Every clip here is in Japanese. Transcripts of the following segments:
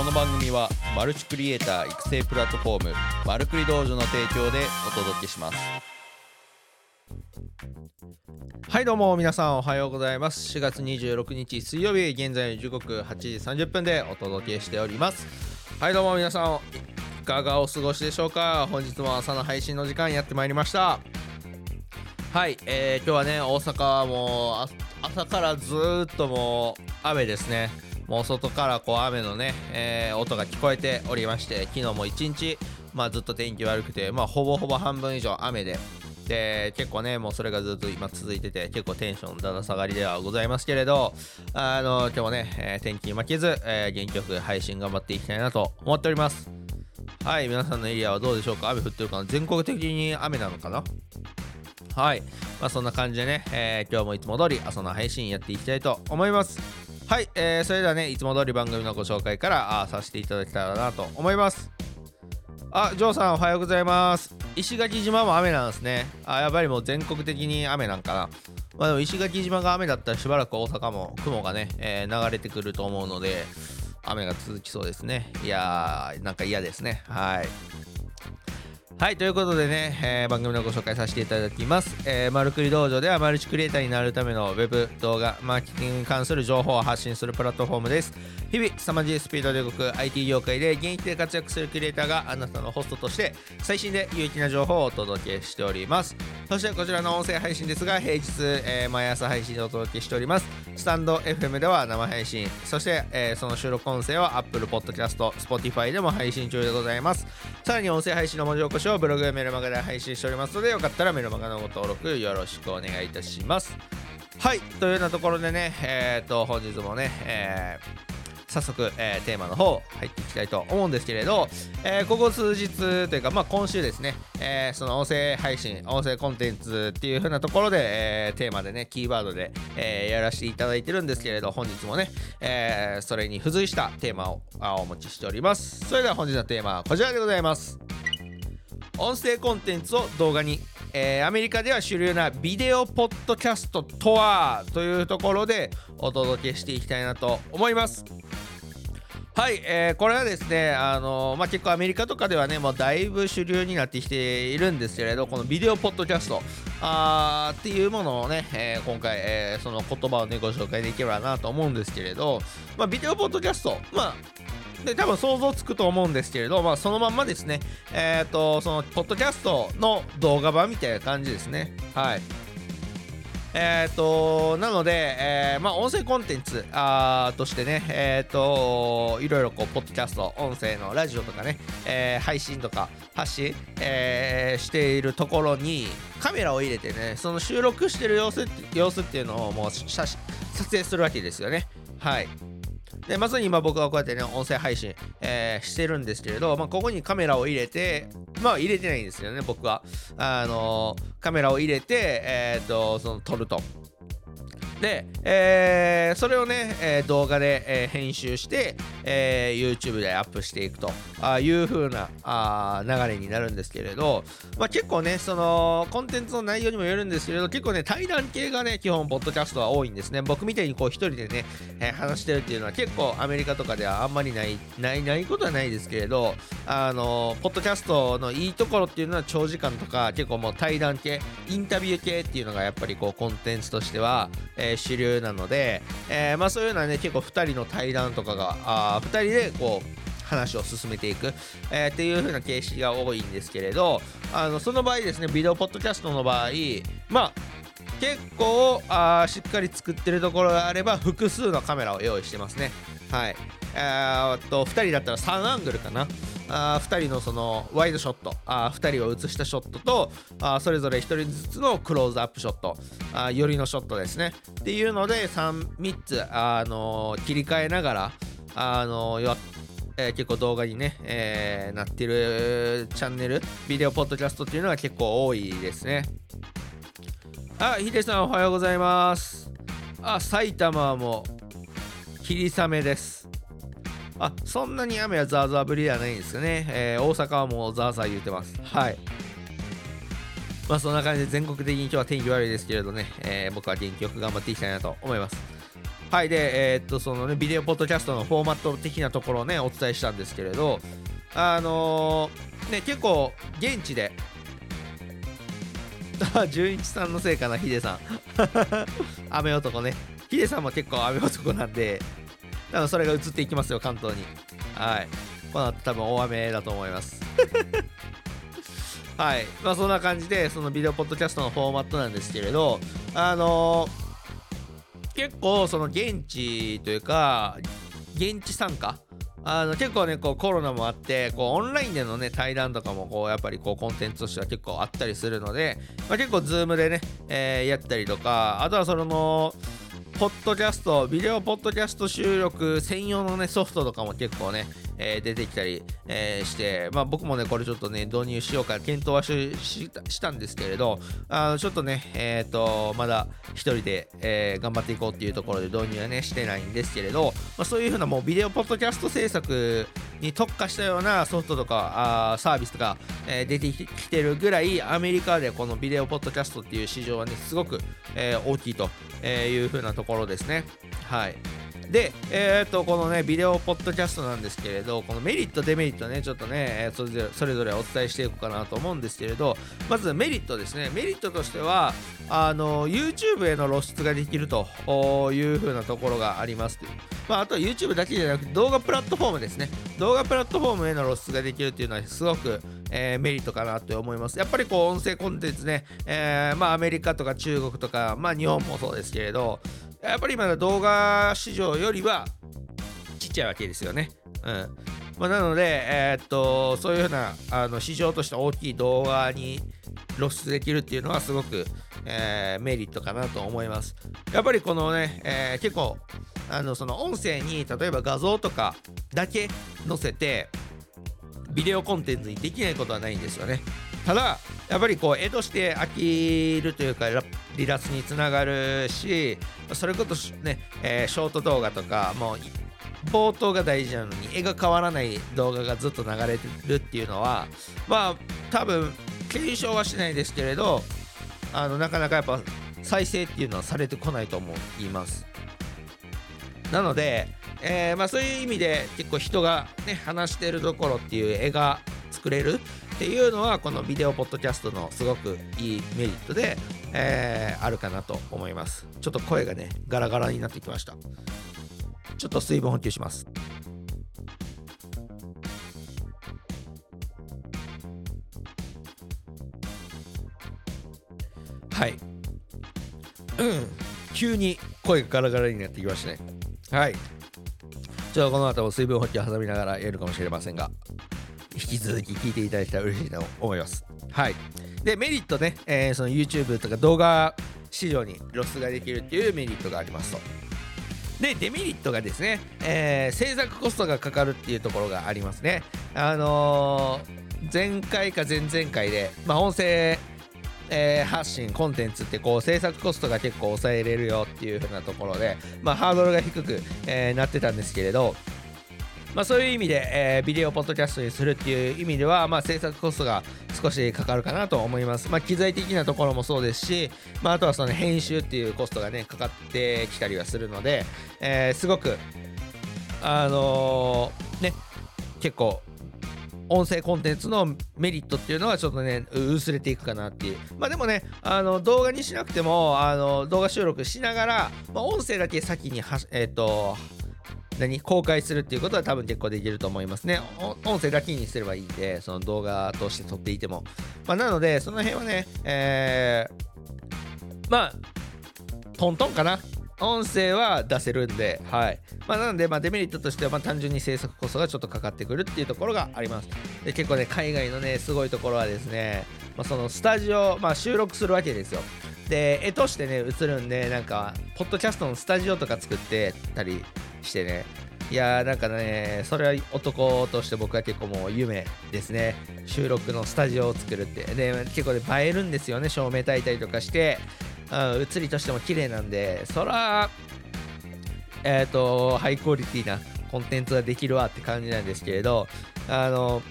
この番組はマルチクリエイター育成プラットフォームマルクリ道場の提供でお届けします。はいどうも皆さんおはようございます。4月26日水曜日現在の時刻8時30分でお届けしております。はいどうも皆さんいかがお過ごしでしょうか。本日も朝の配信の時間やってまいりました。はい、えー、今日はね大阪はもう朝からずっともう雨ですね。もう外からこう雨のね、えー、音が聞こえておりまして昨日も一日、まあ、ずっと天気悪くて、まあ、ほぼほぼ半分以上雨でで結構ねもうそれがずっと今続いてて結構テンションだだ下がりではございますけれどあの今日もね、えー、天気に負けず、えー、元気よく配信頑張っていきたいなと思っておりますはい皆さんのエリアはどうでしょうか？雨降ってるかな？全国的に雨なのかな？はい。まあ、そんな感じでね、えー、今日もいつも通り朝の配信やっていきたいと思います。はい、えー、それではね、いつも通り番組のご紹介からあさせていただけたらなと思います。あ、ジョーさんおはようございます。石垣島も雨なんですね。あ、やっぱりもう全国的に雨なんかな。まあでも石垣島が雨だったらしばらく大阪も雲がね、えー、流れてくると思うので、雨が続きそうですね。いやー、なんか嫌ですね。はい。はい、ということでね、えー、番組のご紹介させていただきます。えー、マルクリ道場ではマルチクリエイターになるためのウェブ動画、マーケティングに関する情報を発信するプラットフォームです。日々、凄まじいスピードで動く IT 業界で現役で活躍するクリエイターがあなたのホストとして最新で有益な情報をお届けしております。そしてこちらの音声配信ですが、平日、えー、毎朝配信でお届けしております。スタンド FM では生配信、そして、えー、その収録音声は Apple Podcast、Spotify でも配信中でございます。さらに音声配信の文字起こしをブログやメルマガで配信しておりますのでよかったらメルマガのご登録よろしくお願いいたしますはいというようなところでねえっ、ー、と本日もね、えー早速、えー、テーマの方入っていきたいと思うんですけれど、え、ここ数日というか、まあ、今週ですね、え、その音声配信、音声コンテンツっていう風なところで、えテーマでね、キーワードで、えやらせていただいてるんですけれど、本日もね、えそれに付随したテーマをお持ちしております。それでは本日のテーマはこちらでございます。音声コンテンツを動画に、えー、アメリカでは主流なビデオポッドキャストとはというところでお届けしていきたいなと思います。はい、えー、これはですね、あのー、まあ、結構アメリカとかではね、もうだいぶ主流になってきているんですけれど、このビデオポッドキャスト。あーっていうものをね、えー、今回、えその言葉をね、ご紹介できればなと思うんですけれど、まあ、ビデオポッドキャスト、まあ、で多分想像つくと思うんですけれど、まあ、そのまんまですね、えっ、ー、と、その、ポッドキャストの動画版みたいな感じですね。はい。えっ、ー、と、なので、えー、まあ、音声コンテンツあとしてね、えっ、ー、と、いろいろこう、ポッドキャスト、音声のラジオとかね、えー、配信とか発信、えー、しているところに、カメラを入れてね、その収録してる様子様子っていうのをもう撮影するわけですよね。はい。でまさに今僕はこうやってね音声配信、えー、してるんですけれど、まあ、ここにカメラを入れてまあ入れてないんですよね僕は。あのー、カメラを入れてえっ、とその撮ると。で、えー、それをね、えー、動画で、えー、編集して、えー YouTube でアップしていくという風なあ流れになるんですけれど、まあ、結構ね、そのコンテンツの内容にもよるんですけれど、結構ね、対談系がね、基本、ポッドキャストは多いんですね。僕みたいにこう、一人でね、え話してるっていうのは結構アメリカとかではあんまりない、ない、ないことはないですけれど、あのポッドキャストのいいところっていうのは長時間とか、結構もう対談系、インタビュー系っていうのがやっぱりこう、コンテンツとしては、えーえー、主流なので、えー、まあ、そういうのはね結構2人の対談とかがあ2人でこう話を進めていく、えー、っていう風な形式が多いんですけれどあのその場合ですねビデオポッドキャストの場合まあ結構あしっかり作ってるところがあれば複数のカメラを用意してますね。はい。えー、っと2人だったら3アングルかな。あ2人のそのワイドショット。あ2人を映したショットとあそれぞれ1人ずつのクローズアップショット。あ寄りのショットですね。っていうので 3, 3つ、あのー、切り替えながら、あのーえ、結構動画にね、えー、なってるチャンネルビデオポッドキャストっていうのが結構多いですね。あヒデさんおはようございます。あ埼玉も霧雨です。あそんなに雨はザーザー降りではないんですよね、えー、大阪はもうザーザー言うてます。はい。まあそんな感じで全国的に今日は天気悪いですけれどね、えー、僕は元気よく頑張っていきたいなと思います。はい。でえー、っとそのねビデオポッドキャストのフォーマット的なところをねお伝えしたんですけれどあのー、ね結構現地で 純一さんのせいかなヒデさん。雨男ね。ヒデさんも結構雨男なんで多分それが移っていきますよ関東に。はい。この後多分大雨だと思います。はい。まあそんな感じでそのビデオポッドキャストのフォーマットなんですけれどあのー、結構その現地というか現地参加？あの結構ねこうコロナもあってこうオンラインでのね対談とかもこうやっぱりこうコンテンツとしては結構あったりするので、まあ、結構 Zoom でね、えー、やったりとかあとはそのポッドキャスト、ビデオポッドキャスト収録専用のね、ソフトとかも結構ね、えー、出てきたり、えー、して、まあ僕もね、これちょっとね、導入しようか検討はしたんですけれど、あのちょっとね、えっ、ー、と、まだ一人で、え頑張っていこうっていうところで導入はね、してないんですけれど、まあ、そういうふうなもうビデオポッドキャスト制作に特化したようなソフトとかあサービスとか、え、出てきてるぐらいアメリカでこのビデオポッドキャストっていう市場はねすごく、え、大きいという風なところですね。はい。で、えー、っと、このね、ビデオポッドキャストなんですけれど、このメリット、デメリットね、ちょっとね、それぞれそれぞれお伝えしていこうかなと思うんですけれど、まずメリットですね。メリットとしては、あの、YouTube への露出ができるという風なところがあります。まあ、あとは YouTube だけじゃなくて、動画プラットフォームですね。動画プラットフォームへの露出ができるっていうのは、すごく、えー、メリットかなと思います。やっぱりこう、音声コンテンツね、えー、まあ、アメリカとか中国とか、まあ、日本もそうですけれど、やっぱり今の動画市場よりはちっちゃいわけですよね。うんまあ、なので、えー、っとそういうふうなあの市場として大きい動画に露出できるっていうのはすごく、えー、メリットかなと思います。やっぱりこのね、えー、結構あのその音声に例えば画像とかだけ載せてビデオコンテンツにできないことはないんですよね。ただやっぱりこう絵として飽きるというか離脱につながるしそれこそね、えー、ショート動画とかもう冒頭が大事なのに絵が変わらない動画がずっと流れてるっていうのはまあ多分検証はしないですけれどあのなかなかやっぱ再生っていうのはされてこないと思います。なので、えー、まあ、そういう意味で結構人がね話してるところっていう絵が作れるっていうのはこのビデオポッドキャストのすごくいいメリットで、えー、あるかなと思います。ちょっと声がねガラガラになってきました。ちょっと水分補給します。はい。うん。急に声がガラガラになってきましたね。はい。ちょっとこの後も水分補給挟みながらやるかもしれませんが。引き続き聞いていただけたら嬉しいと思います。はい。で、メリットね、えー、その YouTube とか動画市場に露出ができるっていうメリットがありますと。で、デメリットがですね、えー、制作コストがかかるっていうところがありますね。あのー、前回か前々回で、まあ、音声、えー、発信コンテンツってこう制作コストが結構抑えれるよっていう風なところで、まあ、ハードルが低く、えー、なってたんですけれど、まあ、そういう意味で、えー、ビデオポッドキャストにするっていう意味では、まあ、制作コストが少しかかるかなと思います。まあ、機材的なところもそうですし、まあ、あとはその編集っていうコストがね、かかってきたりはするので、えー、すごく、あのー、ね、結構、音声コンテンツのメリットっていうのはちょっとね薄れていくかなっていうまあでもねあの動画にしなくてもあの動画収録しながら、まあ、音声だけ先にはえっ、ー、と何公開するっていうことは多分結構できると思いますね。音声だけにすればいいんで、その動画として撮っていても。まあ、なので、その辺はね、えー、まあ、トントンかな。音声は出せるんで、はい。まあ、なので、まあ、デメリットとしては、まあ、単純に制作コストがちょっとかかってくるっていうところがあります。で、結構ね、海外のね、すごいところはですね、まあ、そのスタジオ、まあ、収録するわけですよ。で、絵としてね、映るんで、なんか、ポッドキャストのスタジオとか作ってたりしてね。いやーなんかねそれは男として僕は結構もう夢ですね。収録のスタジオを作るって。で結構ね映えるんですよね照明焚いたりとかして。うん写りとしても綺麗なんで。そらえっ、ー、とハイクオリティなコンテンツができるわって感じなんですけれどあの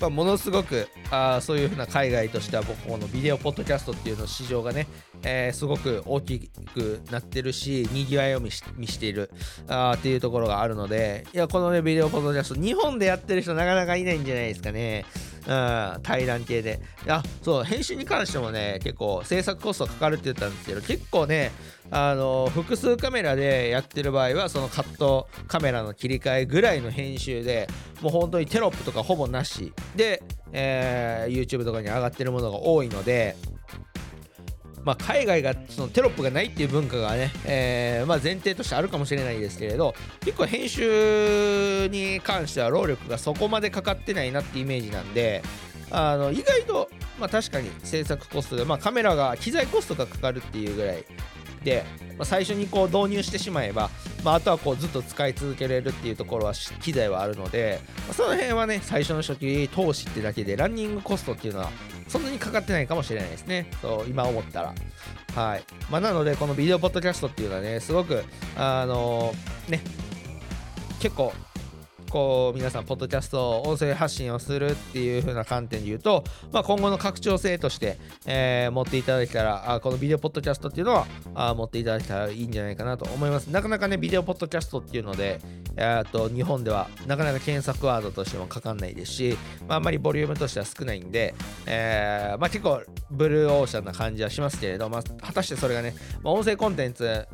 まあ、ものすごくあそういうふうな海外としては僕このビデオポッドキャストっていうの市場がね、えー、すごく大きくなってるしにぎわいを見しているあっていうところがあるのでいやこのねビデオポッドキャスト日本でやってる人なかなかいないんじゃないですかね。うん、対談系で。あ、そう、編集に関してもね、結構制作コストかかるって言ったんですけど、結構ね、あの、複数カメラでやってる場合は、そのカットカメラの切り替えぐらいの編集で、もう本当にテロップとかほぼなしで、えー、YouTube とかに上がってるものが多いので、まあ、海外がそのテロップがないっていう文化がね、えー、まあ、前提としてあるかもしれないですけれど結構編集に関しては労力がそこまでかかってないなってイメージなんであの意外と、まあ、確かに制作コストで、まあ、カメラが機材コストがかかるっていうぐらいで、まあ、最初にこう導入してしまえば、まあ、あとはこうずっと使い続けられるっていうところは機材はあるので、まあ、その辺はね最初の初期投資ってだけでランニングコストっていうのはそんなにかかってないかもしれないですね。そう、今思ったら。はい。まあ、なので、このビデオポッドキャストっていうのはね、すごく、あのー、ね、結構こう皆さんポッドキャスト音声発信をするっていう風な観点で言うと、まあ、今後の拡張性として、えー、持っていただけたらあこのビデオポッドキャストっていうのはあ持っていただけたらいいんじゃないかなと思います。なかなかねビデオポッドキャストっていうので、と日本ではなかなか検索ワードとしてもかかんないですし、まあ、あんまりボリュームとしては少ないんで、えーまあ、結構ブルーオーシャンな感じはしますけれど、まあ、果たしてそれがね、まあ、音声コンテンツ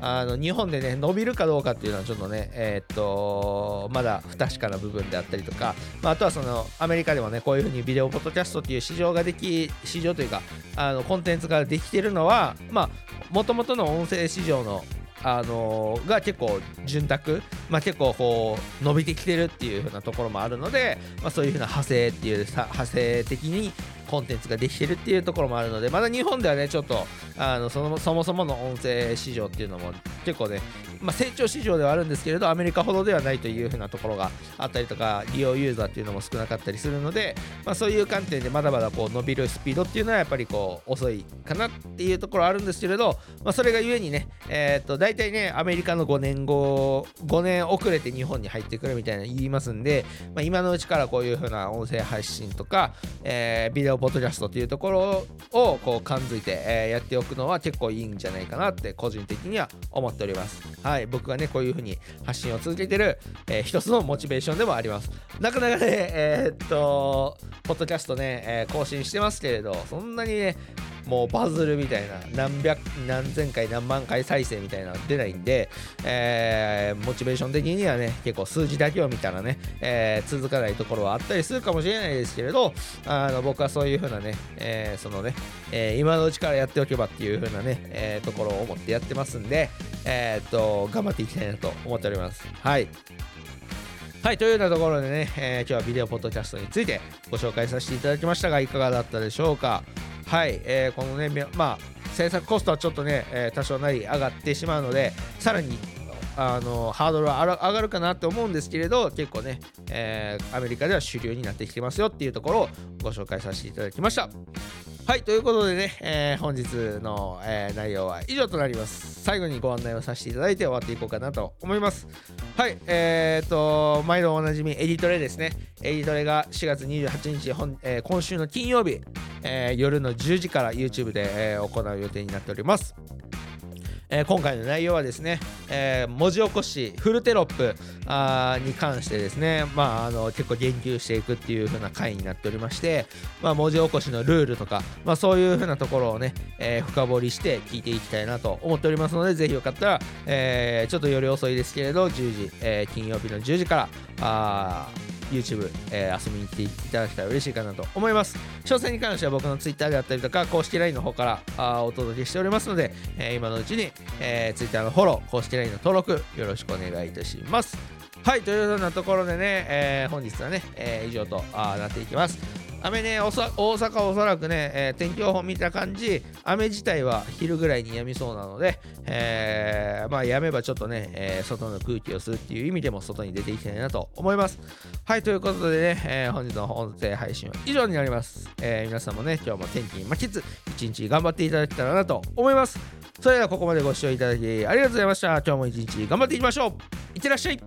あの日本でね伸びるかどうかっていうのはちょっとねえー、っとまだ不確かな部分であったりとか、まあ、あとはそのアメリカでもねこういうふうにビデオポッドキャストっていう市場ができ市場というかあのコンテンツができてるのはまあもともとの音声市場のあのー、が結構潤沢、まあ、結構こう伸びてきてるっていう風なところもあるので、まあ、そういう風な派生っていう派生的にコンテンツができてるっていうところもあるのでまだ日本ではねちょっとあのそのそもそもの音声市場っていうのも結構ね、まあ、成長市場ではあるんですけれどアメリカほどではないというふうなところがあったりとか利用ユーザーっていうのも少なかったりするので、まあ、そういう観点でまだまだこう伸びるスピードっていうのはやっぱりこう遅いかなっていうところあるんですけれど、まあ、それがゆえにね、えー、と大体ねアメリカの5年後5年遅れて日本に入ってくるみたいな言いますんで、まあ、今のうちからこういうふうな音声配信とか、えー、ビデオポッドキャストっていうところをこう感づいて、えー、やっておくのは結構いいんじゃないかなって個人的には思っております。はい、僕がね、こういう風に発信を続けてる、えー、一つのモチベーションでもあります。なかなかね、えー、っと、ポッドキャストね、えー、更新してますけれど、そんなにね、もうバズるみたいな何百何千回何万回再生みたいなの出ないんで、えー、モチベーション的にはね結構数字だけを見たらね、えー、続かないところはあったりするかもしれないですけれどあの僕はそういう風なね、えー、そのね、え今のうちからやっておけばっていう風なね、えところを思ってやってますんで、えっと頑張っていきたいなと思っております。はい。はい、というようなところでね、えー、今日はビデオポッドキャストについてご紹介させていただきましたが、いかがだったでしょうか。はい、えー、このね、まあ、制作コストはちょっとね、えー、多少なり上がってしまうので、さらにあのハードルは上がるかなって思うんですけれど結構ね、えー、アメリカでは主流になってきてますよっていうところをご紹介させていただきました。はいということでね、えー、本日の、えー、内容は以上となります。最後にご案内をさせていただいて終わっていこうかなと思います。はいえー、っと毎度おなじみエディトレですね。エディトレが4月28日本、えー、今週の金曜日えー、夜の10時から YouTube で、えー、行う予定になっております。えー、今回の内容はですね、えー、文字起こしフルテロップあに関してですね、まあ、あの結構言及していくっていう風な回になっておりまして、まあ、文字起こしのルールとか、まあ、そういう風なところをね、えー、深掘りして聞いていきたいなと思っておりますのでぜひよかったら、え、ちょっとより遅いですけれど10時、え、金曜日の10時からあ YouTube、えー、遊びに来ていただけたら嬉しいかなと思います。詳細に関しては僕の Twitter であったりとか、公式 LINE の方からあお届けしておりますので、えー、今のうちに、えー、Twitter のフォロー、公式 LINE の登録、よろしくお願いいたします。はい、というようなところでね、えー、本日はね、えー、以上とあなっていきます。雨ね、大阪おそらくね、えー、天気予報見た感じ、雨自体は昼ぐらいに止みそうなので、えー、まあ止めばちょっとね、えー、外の空気を吸うっていう意味でも外に出ていきたいなと思います。はい、ということでね、えー、本日の音声配信は以上になります。え、皆さんもね、今日も天気に負けず、一日頑張っていただけたらなと思います。それではここまでご視聴いただきありがとうございました。今日も一日頑張っていきましょう。いってらっしゃい。